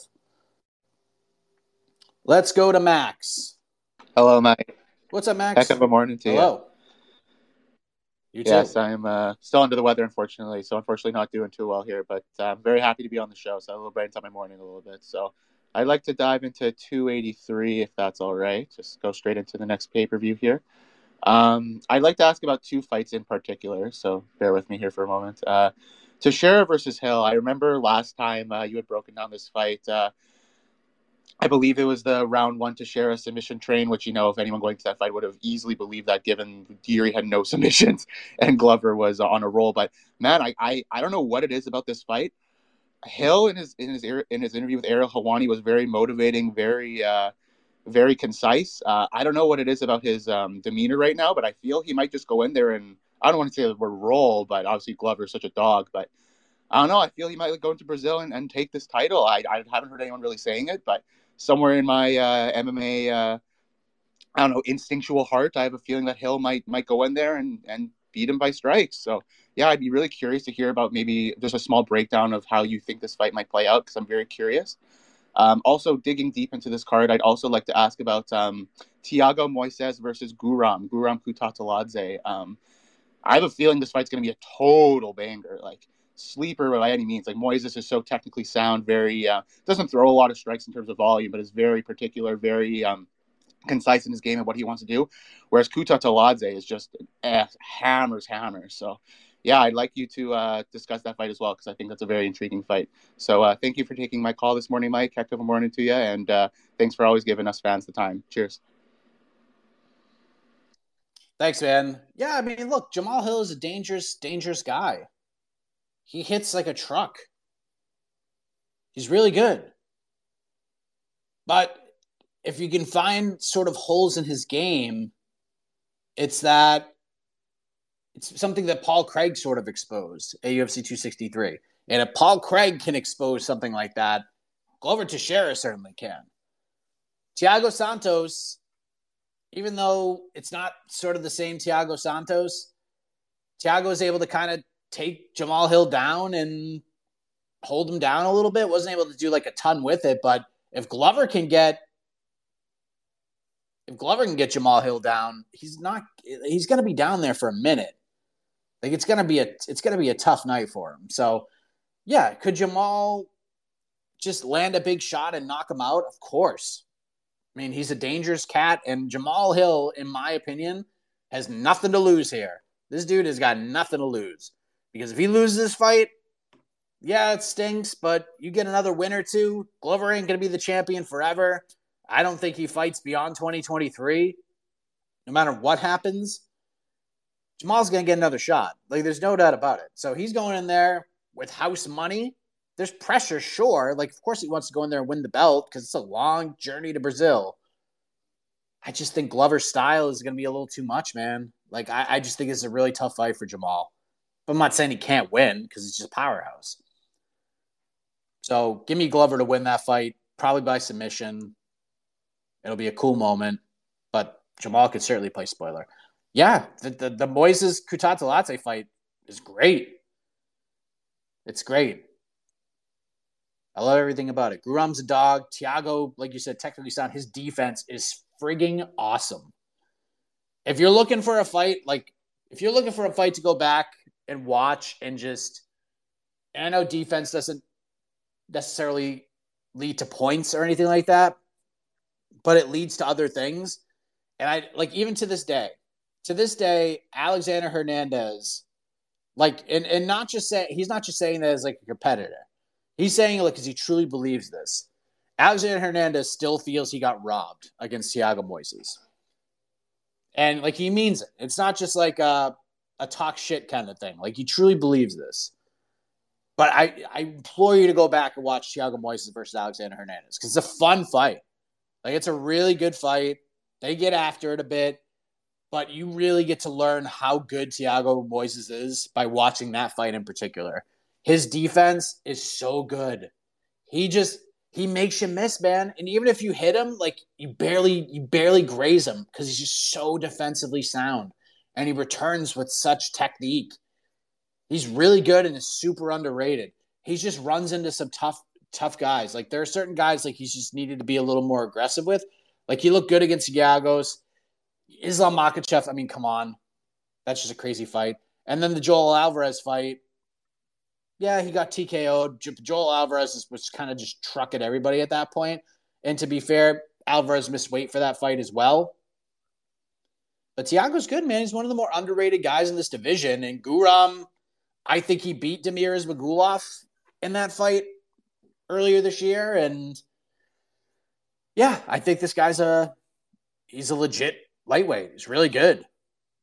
Speaker 3: Let's go to Max.
Speaker 10: Hello, Mike.
Speaker 3: What's up, Max?
Speaker 10: Heck of a morning to
Speaker 3: Hello.
Speaker 10: you.
Speaker 3: You
Speaker 10: Yes. I'm uh, still under the weather, unfortunately. So, unfortunately, not doing too well here. But uh, I'm very happy to be on the show. So, a little brightens up my morning a little bit. So, I'd like to dive into 283, if that's all right. Just go straight into the next pay per view here. Um, I'd like to ask about two fights in particular. So, bear with me here for a moment. Uh, Teixeira versus Hill. I remember last time uh, you had broken down this fight. Uh, I believe it was the round one Teixeira submission train, which you know, if anyone going to that fight would have easily believed that, given Geary had no submissions and Glover was on a roll. But man, I, I, I don't know what it is about this fight. Hill in his in his in his interview with Ariel Helwani was very motivating, very uh, very concise. Uh, I don't know what it is about his um, demeanor right now, but I feel he might just go in there and I don't want to say the word roll, but obviously Glover's such a dog, but. I don't know. I feel he might go into Brazil and, and take this title. I, I haven't heard anyone really saying it, but somewhere in my uh, MMA, uh, I don't know, instinctual heart, I have a feeling that Hill might might go in there and and beat him by strikes. So yeah, I'd be really curious to hear about maybe just a small breakdown of how you think this fight might play out because I'm very curious. Um, also, digging deep into this card, I'd also like to ask about um, Thiago Moises versus Guram, Guram Kutateladze. Um, I have a feeling this fight's going to be a total banger. Like, sleeper by any means. Like Moises is so technically sound, very uh, doesn't throw a lot of strikes in terms of volume, but is very particular, very um, concise in his game and what he wants to do. Whereas Kutateladze is just eh, hammers, hammers. So yeah, I'd like you to uh, discuss that fight as well because I think that's a very intriguing fight. So uh, thank you for taking my call this morning, Mike. Heck of a morning to you, and uh, thanks for always giving us fans the time. Cheers.
Speaker 3: Thanks, man. Yeah, I mean, look, Jamal Hill is a dangerous, dangerous guy. He hits like a truck. He's really good. But if you can find sort of holes in his game, it's that it's something that Paul Craig sort of exposed at UFC 263. And if Paul Craig can expose something like that, Glover Teixeira certainly can. Thiago Santos, even though it's not sort of the same Thiago Santos, Thiago is able to kind of take Jamal Hill down and hold him down a little bit. Wasn't able to do like a ton with it, but if Glover can get if Glover can get Jamal Hill down, he's not he's going to be down there for a minute. Like it's going to be a it's going to be a tough night for him. So, yeah, could Jamal just land a big shot and knock him out? Of course. I mean, he's a dangerous cat and Jamal Hill in my opinion has nothing to lose here. This dude has got nothing to lose. Because if he loses this fight, yeah, it stinks, but you get another win or two. Glover ain't going to be the champion forever. I don't think he fights beyond 2023. No matter what happens, Jamal's going to get another shot. Like, there's no doubt about it. So he's going in there with house money. There's pressure, sure. Like, of course, he wants to go in there and win the belt because it's a long journey to Brazil. I just think Glover's style is going to be a little too much, man. Like, I, I just think it's a really tough fight for Jamal. But I'm not saying he can't win because he's just a powerhouse. So give me Glover to win that fight, probably by submission. It'll be a cool moment, but Jamal could certainly play spoiler. Yeah, the the, the Moises Kutateladze fight is great. It's great. I love everything about it. Guram's a dog. Thiago, like you said, technically sound. His defense is frigging awesome. if you're looking for a fight, like if you're looking for a fight to go back and watch and just, and I know defense doesn't necessarily lead to points or anything like that, but it leads to other things. And I like even to this day, to this day, Alexander Hernandez, like, and, and not just say he's not just saying that as like a competitor. He's saying it like because he truly believes this. Alexander Hernandez still feels he got robbed against Thiago Moises. And like he means it. It's not just like a, a talk shit kind of thing. Like he truly believes this. But I, I implore you to go back and watch Thiago Moises versus Alexander Hernandez because it's a fun fight. Like it's a really good fight. They get after it a bit, but you really get to learn how good Thiago Moises is by watching that fight in particular. His defense is so good. He just he makes you miss, man. And even if you hit him, like you barely you barely graze him because he's just so defensively sound and he returns with such technique. He's really good and is super underrated. He just runs into some tough tough guys. Like there are certain guys like he's just needed to be a little more aggressive with. Like he looked good against Giagos. Islam Makhachev, I mean, come on. That's just a crazy fight. And then the Joel Alvarez fight. Yeah, he got TKO'd. Joel Alvarez was kind of just trucking everybody at that point. And to be fair, Alvarez missed weight for that fight as well. But Thiago's good, man. He's one of the more underrated guys in this division. And Guram, I think he beat Damir Ismagulov in that fight earlier this year, and yeah, I think this guy's a he's a legit lightweight. He's really good.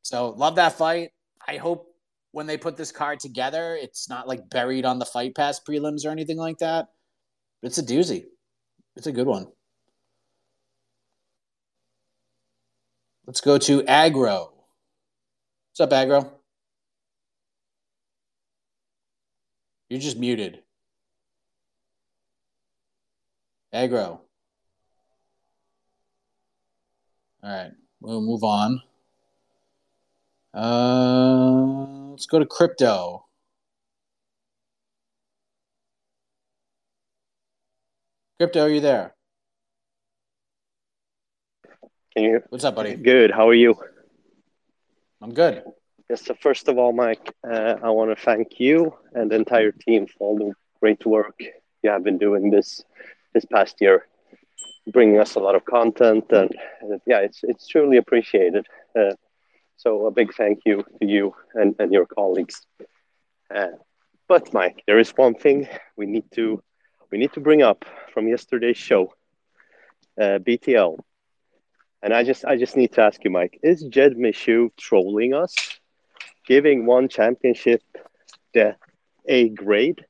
Speaker 3: So love that fight. I hope when they put this card together, it's not like buried on the fight pass prelims or anything like that. It's a doozy. It's a good one. Let's go to Agro. What's up, Agro? You're just muted. Agro. All right, we'll move on. Uh, let's go to crypto. Crypto, are you there?
Speaker 11: Can you?
Speaker 3: What's up, buddy?
Speaker 11: Good. How are you?
Speaker 3: I'm good.
Speaker 11: Yes. So first of all, Mike, uh, I want to thank you and the entire team for all the great work you have been doing this this past year, bringing us a lot of content, and, and yeah, it's it's truly appreciated. Uh, so a big thank you to you and, and your colleagues. Uh, but Mike, there is one thing we need to we need to bring up from yesterday's show, uh, BTL. And I just I just need to ask you, Mike, is Jed Meshew trolling us, giving one championship the A grade,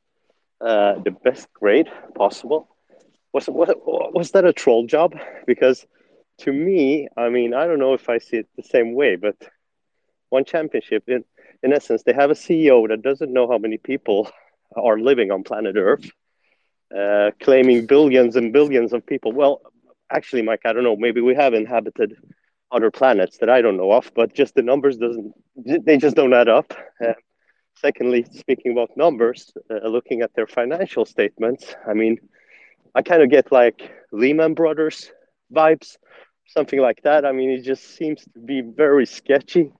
Speaker 11: uh, the best grade possible? Was what, was that a troll job? Because to me, I mean, I don't know if I see it the same way, but one championship in in essence, they have a CEO that doesn't know how many people are living on planet Earth, uh, claiming billions and billions of people. Well, actually, Mike, I don't know. Maybe we have inhabited other planets that I don't know of, but just the numbers doesn't. They just don't add up. Uh, secondly, speaking about numbers, uh, looking at their financial statements, I mean, I kind of get like Lehman Brothers vibes, something like that. I mean, it just seems to be very sketchy,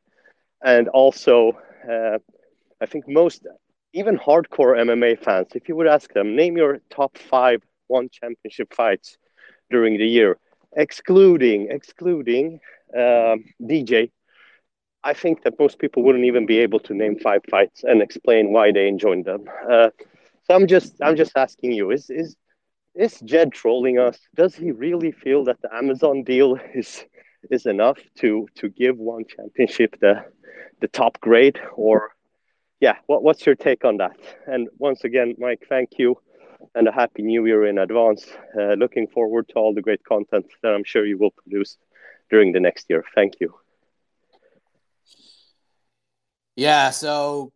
Speaker 11: and also, uh, I think most even hardcore MMA fans, if you would ask them, name your top five one championship fights during the year, excluding excluding um, DJ. I think that most people wouldn't even be able to name five fights and explain why they enjoyed them. Uh, so I'm just I'm just asking you: is is is Jed trolling us? Does he really feel that the Amazon deal is is enough to to give one championship the the top grade? Or yeah, what what's your take on that? And once again, Mike, thank you and a happy new year in advance. Uh, looking forward to all the great content that I'm sure you will produce during the next year. Thank you.
Speaker 3: Yeah, so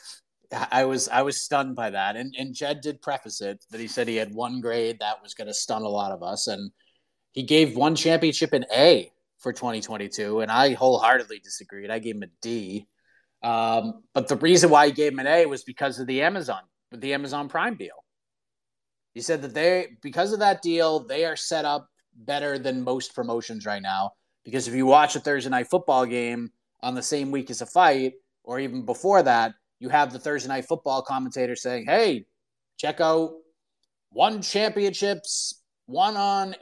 Speaker 3: I was I was stunned by that, and and Jed did preface it that he said he had one grade that was going to stun a lot of us, and he gave one championship an A for 2022, and I wholeheartedly disagreed. I gave him a D, um, but the reason why he gave him an A was because of the Amazon the Amazon Prime deal. He said that they because of that deal they are set up better than most promotions right now Because if you watch a Thursday night football game on the same week as a fight, or even before that, you have the Thursday night football commentator saying, "Hey, check out one championships, one on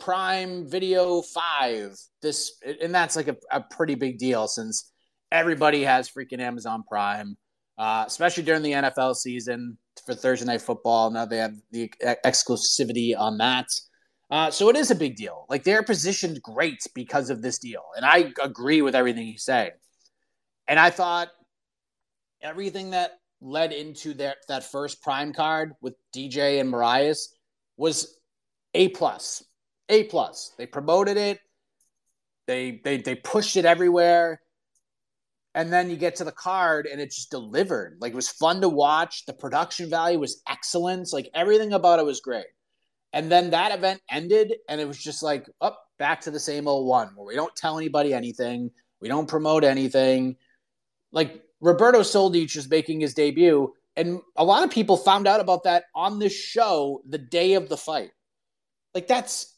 Speaker 3: Prime Video Five." This and that's like a, a pretty big deal since everybody has freaking Amazon Prime, uh, especially during the NFL season for Thursday night football. Now they have the exclusivity on that. Uh, so it is a big deal. Like they're positioned great because of this deal. And I agree with everything you say. And I thought everything that led into that that first prime card with DJ and Moraes was A plus. A plus. They promoted it. They they they pushed it everywhere. And then you get to the card and it just delivered. Like it was fun to watch. The production value was excellent. Like everything about it was great. And then that event ended, and it was just like, up oh, back to the same old one where we don't tell anybody anything, we don't promote anything. Like Roberto Soldic is making his debut, and a lot of people found out about that on this show the day of the fight. Like that's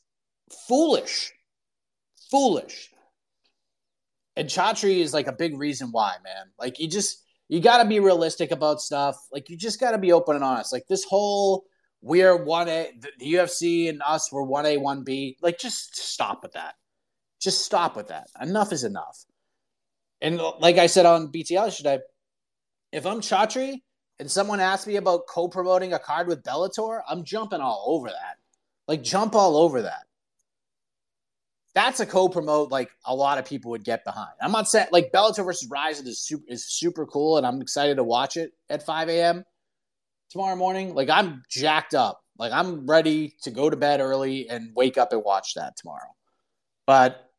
Speaker 3: foolish, foolish. And Chatri is like a big reason why, man. Like you just you got to be realistic about stuff. Like you just got to be open and honest. Like this whole we're one A, the UFC and us were one A, one B. Like, just stop with that. Just stop with that. Enough is enough. And like I said on BTL today, if I'm Chatri and someone asks me about co-promoting a card with Bellator, I'm jumping all over that. Like, jump all over that. That's a co-promote like a lot of people would get behind. I'm not saying like Bellator versus Rizin is super is super cool, and I'm excited to watch it at 5 a.m tomorrow morning, like I'm jacked up. Like I'm ready to go to bed early and wake up and watch that tomorrow. But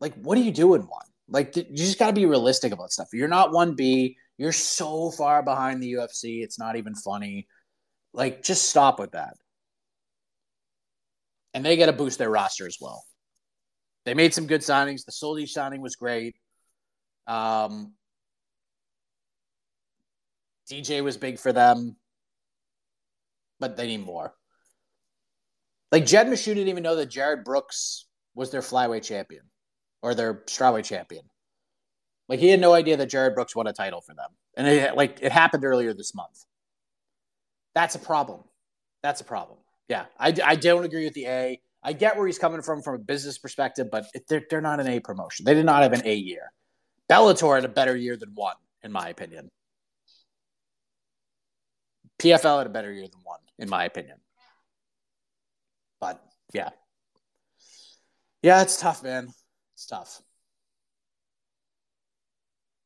Speaker 3: like, what are you doing one? Like, you just got to be realistic about stuff. You're not 1B. You're so far behind the UFC. It's not even funny. Like, just stop with that. And they got to boost their roster as well. They made some good signings. The Soldic signing was great. Um, DJ was big for them, but they need more. Like Jed Meshew didn't even know that Jarred Brooks was their flyweight champion or their strawweight champion. Like he had no idea that Jarred Brooks won a title for them, and it like it happened earlier this month. That's a problem. That's a problem. Yeah, I, I don't agree with the A. I get where he's coming from from a business perspective, but they're, they're not an A promotion. They did not have an A year. Bellator had a better year than one, in my opinion. PFL had a better year than one, in my opinion. But yeah. Yeah, it's tough, man. It's tough.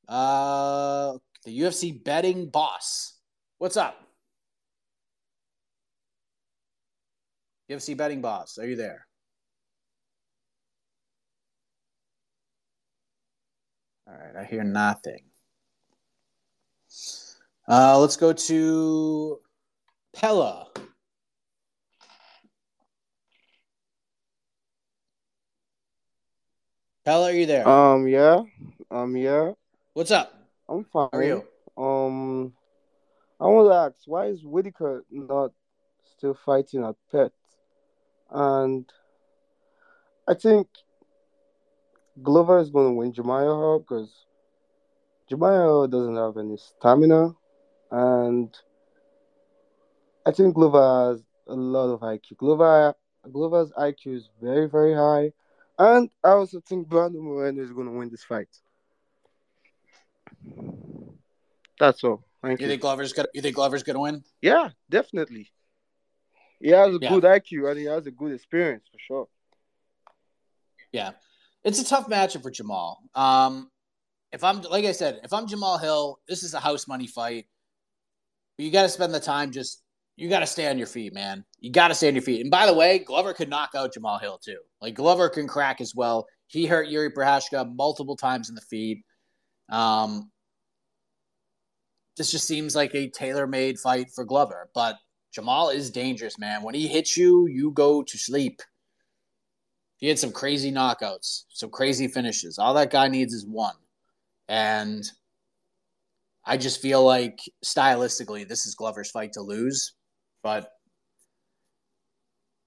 Speaker 3: Uh the UFC betting boss. What's up? UFC betting boss, are you there? All right, I hear nothing. Uh, let's go to Pella. Pella, are you there?
Speaker 12: Um, yeah. Um, yeah.
Speaker 3: What's up?
Speaker 12: I'm fine.
Speaker 3: How are you?
Speaker 12: Um, I want to ask, why is Whittaker not still fighting at Pet? And I think Glover is going to win Jemiah because Jemiah doesn't have any stamina. And I think Glover has a lot of IQ. Glover Glover's IQ is very, very high. And I also think Brandon Moreno is going to win this fight. That's all. Thank
Speaker 3: you.
Speaker 12: You
Speaker 3: think Glover's gonna? You think Glover's gonna win?
Speaker 12: Yeah, definitely. He has a
Speaker 3: Yeah.
Speaker 12: good IQ and he has a good experience for sure.
Speaker 3: Yeah, it's a tough matchup for Jamal. Um, if I'm like I said, if I'm Jamal Hill, this is a house money fight. You got to spend the time just you got to stay on your feet, man. You got to stay on your feet. And by the way, Glover could knock out Jamal Hill too. Like Glover can crack as well. He hurt Jiri Prochazka multiple times in the feed. Um, this just seems like a tailor-made fight for Glover, but Jamal is dangerous, man. When he hits you, you go to sleep. He had some crazy knockouts, some crazy finishes. All that guy needs is one. And I just feel like stylistically, this is Glover's fight to lose. But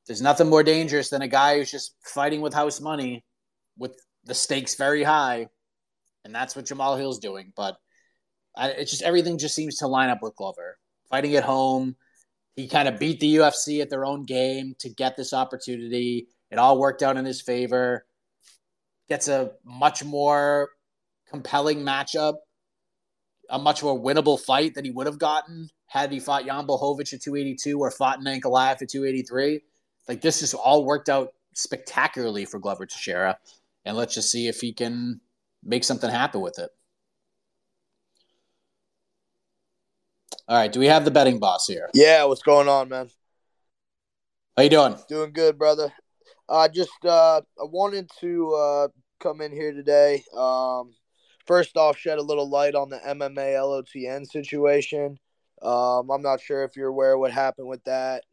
Speaker 3: there's nothing more dangerous than a guy who's just fighting with house money with the stakes very high. And that's what Jamal Hill's doing. But I, it's just everything just seems to line up with Glover. Fighting at home, he kind of beat the UFC at their own game to get this opportunity. It all worked out in his favor. Gets a much more compelling matchup, a much more winnable fight than he would have gotten had he fought Jan Blachowicz at 282 or fought Ankalaev at 283. Like this has all worked out spectacularly for Glover Teixeira, and let's just see if he can make something happen with it. All right, do we have the betting boss here?
Speaker 13: Yeah, what's going on, man?
Speaker 3: How you doing?
Speaker 13: Doing good, brother. I just uh, I wanted to uh, come in here today. Um, first off, shed a little light on the MMA LOTN situation. Um, I'm not sure if you're aware what happened with that.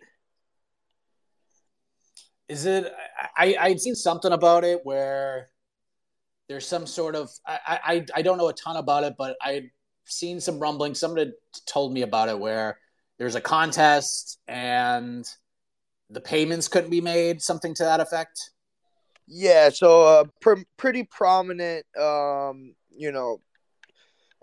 Speaker 3: Is it? I I'd seen something about it where there's some sort of I I I don't know a ton about it, but I'd seen some rumbling. Somebody told me about it where there's a contest and the payments couldn't be made, something to that effect.
Speaker 13: Yeah, so uh, pr- pretty prominent, um, you know,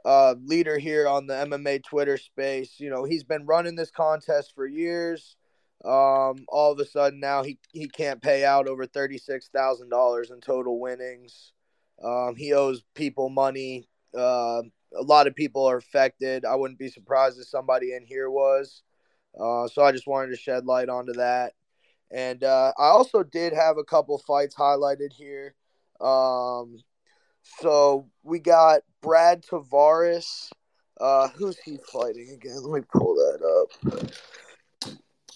Speaker 13: uh, leader here on the MMA Twitter space. You know, he's been running this contest for years. Um, all of a sudden now he, he can't pay out over thirty six thousand dollars in total winnings. Um, he owes people money. Uh, a lot of people are affected. I wouldn't be surprised if somebody in here was. Uh, so I just wanted to shed light onto that. And uh, I also did have a couple fights highlighted here. Um, so we got Brad Tavares. Uh, who's he fighting again? Let me pull that up.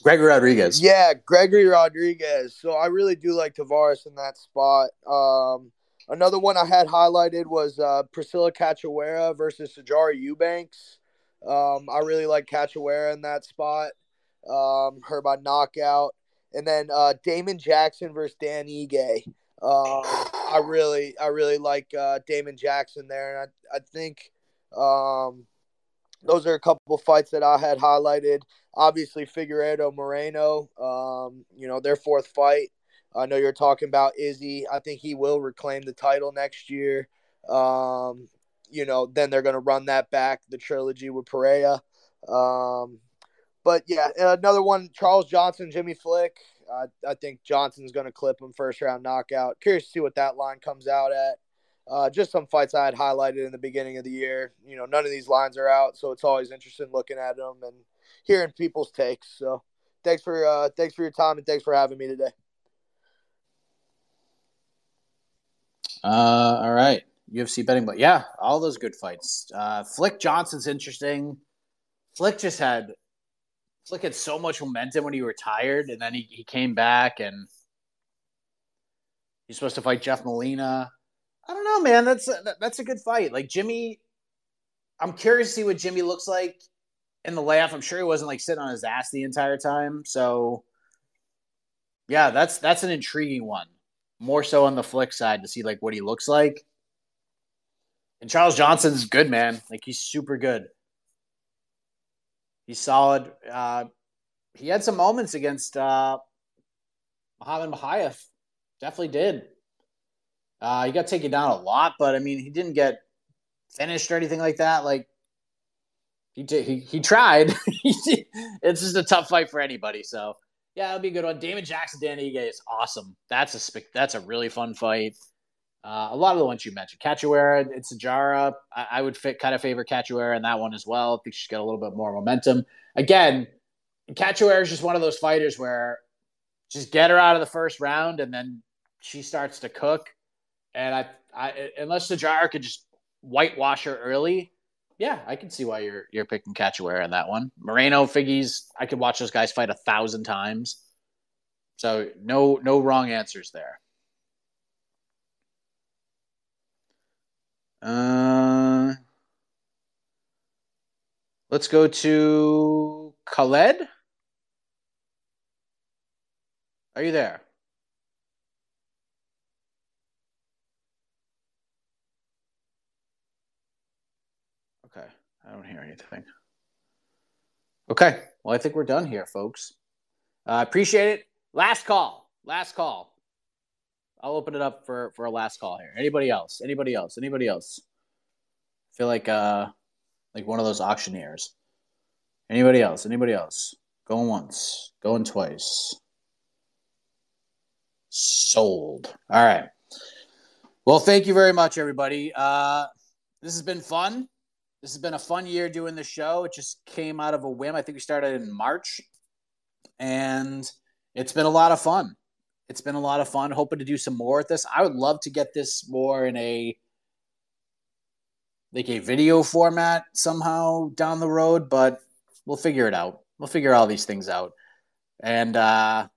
Speaker 3: Gregory Rodrigues.
Speaker 13: Yeah, Gregory Rodrigues. So I really do like Tavares in that spot. Um, another one I had highlighted was uh, Priscila Cachoeira versus Sijara Eubanks. Um, I really like Cachoeira in that spot. Um, her by knockout. And then uh, Damon Jackson versus Dan Ige. Um, I really, I really like uh, Damon Jackson there, and I, I think um, those are a couple fights that I had highlighted. Obviously, Figueiredo Moreno, um, you know, their fourth fight. I know you're talking about Izzy. I think he will reclaim the title next year. Um, you know, then they're going to run that back, the trilogy with Pereira. Um, but yeah, another one, Charles Johnson, Jimmy Flick. I, I think Johnson's going to clip him first round knockout. Curious to see what that line comes out at. Uh, just some fights I had highlighted in the beginning of the year. You know, none of these lines are out, so it's always interesting looking at them and hearing people's takes. So, thanks for uh, thanks for your time and thanks for having me today.
Speaker 3: Uh, all right, UFC betting, but yeah, all those good fights. Uh, Flick Johnson's interesting. Flick just had Flick had so much momentum when he retired, and then he, he came back and he's supposed to fight Jeff Molina. I don't know, man. That's a, that's a good fight. Like Jimmy, I'm curious to see what Jimmy looks like in the layoff. I'm sure he wasn't like sitting on his ass the entire time. So, yeah, that's that's an intriguing one. More so on the flick side to see like what he looks like. And Charles Johnson's good, man. Like he's super good. He's solid. Uh, he had some moments against uh, Muhammad Mokaev. Definitely did. Uh, he got taken down a lot, but I mean, he didn't get finished or anything like that. Like he did, he he tried. it's just a tough fight for anybody. So yeah, it'll be a good one. Damon Jackson, Dan Ige is awesome. That's a spe- that's a really fun fight. Uh, a lot of the ones you mentioned, Cachoeira, it's a I, I would fit kind of favor Cachoeira in that one as well. I think she's got a little bit more momentum. Again, Cachoeira is just one of those fighters where just get her out of the first round and then she starts to cook. And I, I unless Sijara could just whitewash her early, yeah, I can see why you're you're picking Cachoeira in that one. Moreno, Figgies, I could watch those guys fight a thousand times. So no no wrong answers there. Uh, let's go to Khaled. Are you there? Okay, I don't hear anything. Okay, well, I think we're done here, folks. I uh, appreciate it. Last call. Last call. I'll open it up for for a last call here. Anybody else? Anybody else? Anybody else? I feel like uh like one of those auctioneers. Anybody else? Anybody else? Going once, going twice. Sold. All right. Well, thank you very much, everybody. Uh, this has been fun. This has been a fun year doing the show. It just came out of a whim. I think we started in March, and it's been a lot of fun. It's been a lot of fun. Hoping to do some more with this. I would love to get this more in a like a video format somehow down the road, but we'll figure it out. We'll figure all these things out. And uh,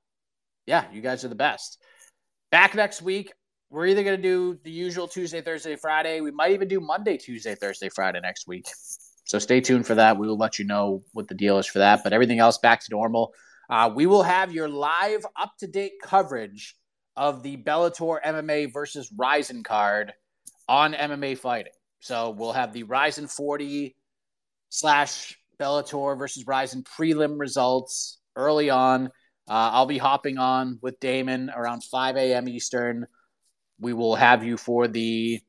Speaker 3: yeah, you guys are the best. Back next week. We're either going to do the usual Tuesday, Thursday, Friday. We might even do Monday, Tuesday, Thursday, Friday next week. So stay tuned for that. We will let you know what the deal is for that. But everything else back to normal. Uh, we will have your live, up to date coverage of the Bellator MMA versus Rizin card on MMA Fighting. So we'll have the Rizin 40 slash Bellator versus Rizin prelim results early on. Uh, I'll be hopping on with Damon around 5 a.m. Eastern. We will have you for the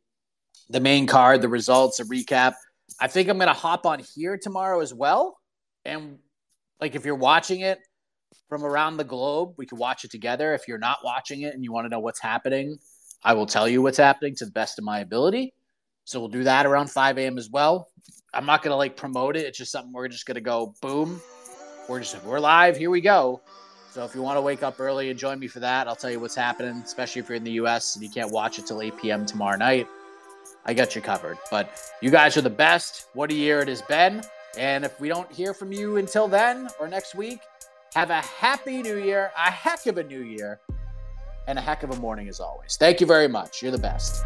Speaker 3: the main card, the results, a recap. I think I'm going to hop on here tomorrow as well. And like if you're watching it from around the globe, we can watch it together. If you're not watching it and you want to know what's happening, I will tell you what's happening to the best of my ability. So we'll do that around 5 a.m. as well. I'm not gonna like promote it. It's just something we're just gonna go boom. We're just we're live. Here we go. So if you want to wake up early and join me for that, I'll tell you what's happening. Especially if you're in the U.S. and you can't watch it till 8 p.m. tomorrow night, I got you covered. But you guys are the best. What a year it has been. And if we don't hear from you until then or next week, have a happy new year, a heck of a new year, and a heck of a morning as always. Thank you very much. You're the best.